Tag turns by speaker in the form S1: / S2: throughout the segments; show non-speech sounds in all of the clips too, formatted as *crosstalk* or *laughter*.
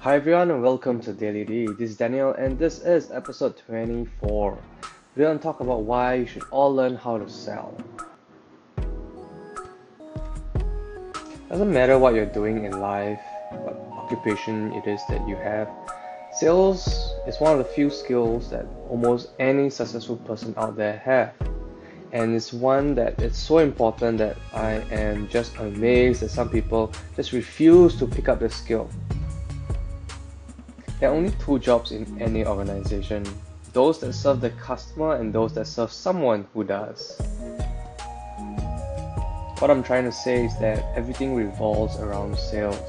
S1: Hi everyone and welcome to Daily D. This is Daniel and this is episode 24. We're to talk about why you should all learn how to sell. Doesn't matter what you're doing in life, what occupation it is that you have, sales is one of the few skills that almost any successful person out there have. And it's one that it's so important that I am just amazed that some people just refuse to pick up the skill. There are only two jobs in any organization those that serve the customer and those that serve someone who does. What I'm trying to say is that everything revolves around sales.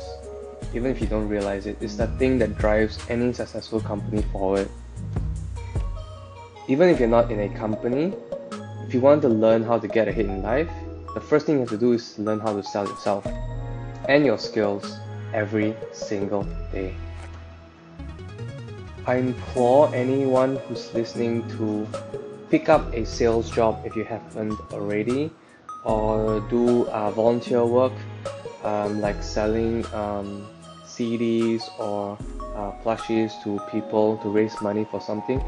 S1: Even if you don't realize it, it's the thing that drives any successful company forward. Even if you're not in a company, if you want to learn how to get ahead in life, the first thing you have to do is learn how to sell yourself and your skills every single day. I implore anyone who's listening to pick up a sales job if you haven't already, or do uh, volunteer work um, like selling um, CDs or uh, plushies to people to raise money for something.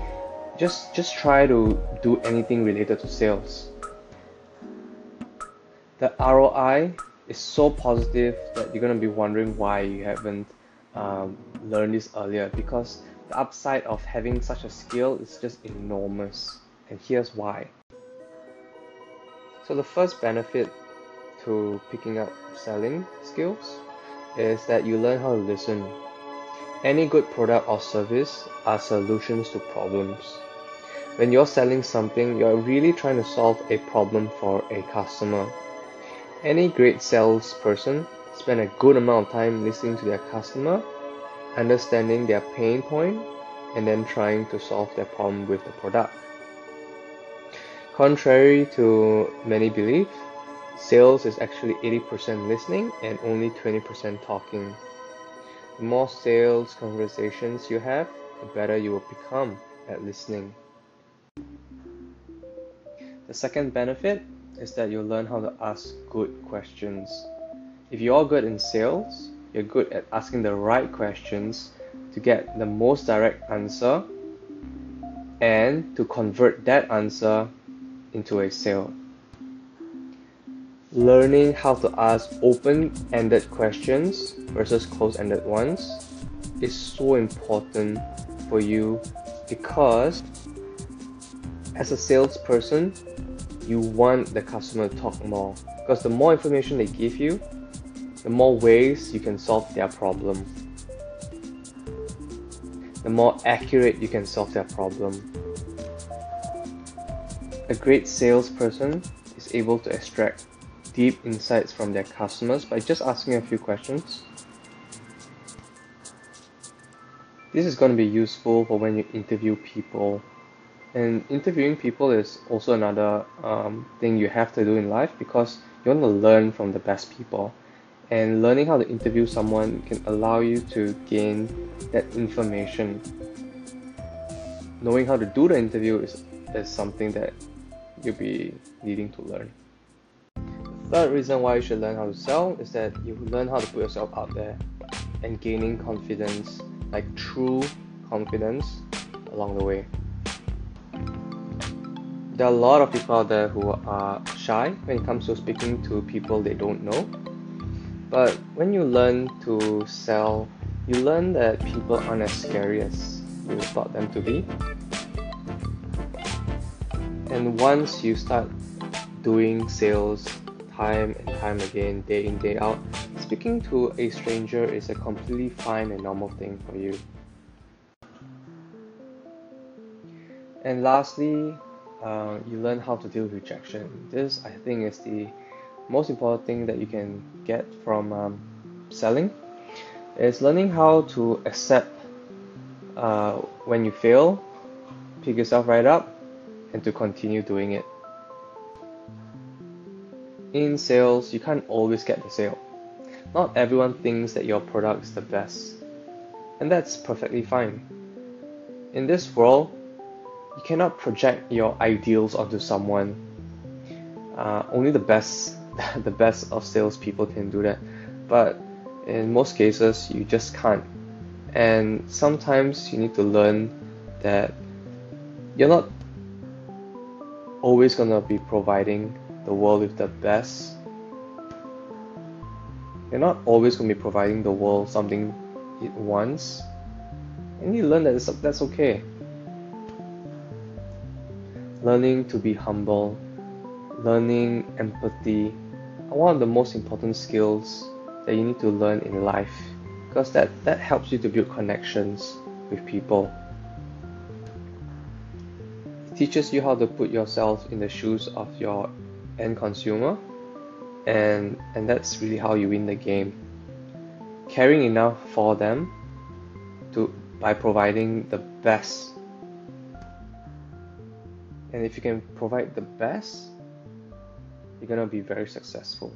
S1: Just just try to do anything related to sales. The ROI is so positive that you're gonna be wondering why you haven't um, learned this earlier because the upside of having such a skill is just enormous, and here's why. So, the first benefit to picking up selling skills is that you learn how to listen. Any good product or service are solutions to problems. When you're selling something, you're really trying to solve a problem for a customer. Any great salesperson spend a good amount of time listening to their customer understanding their pain point, and then trying to solve their problem with the product. Contrary to many belief, sales is actually 80% listening and only 20% talking. The more sales conversations you have, the better you will become at listening. The second benefit is that you'll learn how to ask good questions. If you're good in sales, you're good at asking the right questions to get the most direct answer and to convert that answer into a sale. Learning how to ask open ended questions versus closed ended ones is so important for you because as a salesperson, you want the customer to talk more because the more information they give you, the more ways you can solve their problem, the more accurate you can solve their problem. A great salesperson is able to extract deep insights from their customers by just asking a few questions. This is going to be useful for when you interview people. And interviewing people is also another um, thing you have to do in life because you want to learn from the best people and learning how to interview someone can allow you to gain that information. Knowing how to do the interview is, is something that you'll be needing to learn. The third reason why you should learn how to sell is that you learn how to put yourself out there and gaining confidence, like true confidence, along the way. There are a lot of people out there who are shy when it comes to speaking to people they don't know but when you learn to sell, you learn that people aren't as scary as you thought them to be. And once you start doing sales time and time again, day in, day out, speaking to a stranger is a completely fine and normal thing for you. And lastly, uh, you learn how to deal with rejection. This, I think, is the most important thing that you can get from um, selling is learning how to accept uh, when you fail, pick yourself right up, and to continue doing it. In sales, you can't always get the sale. Not everyone thinks that your product is the best, and that's perfectly fine. In this world, you cannot project your ideals onto someone. Uh, only the best *laughs* the best of salespeople can do that, but in most cases, you just can't. And sometimes you need to learn that you're not always gonna be providing the world with the best. You're not always gonna be providing the world something it wants. And you learn that that's okay. Learning to be humble, learning empathy one of the most important skills that you need to learn in life because that, that helps you to build connections with people. It teaches you how to put yourself in the shoes of your end consumer and and that's really how you win the game. Caring enough for them to by providing the best. And if you can provide the best, you're gonna be very successful.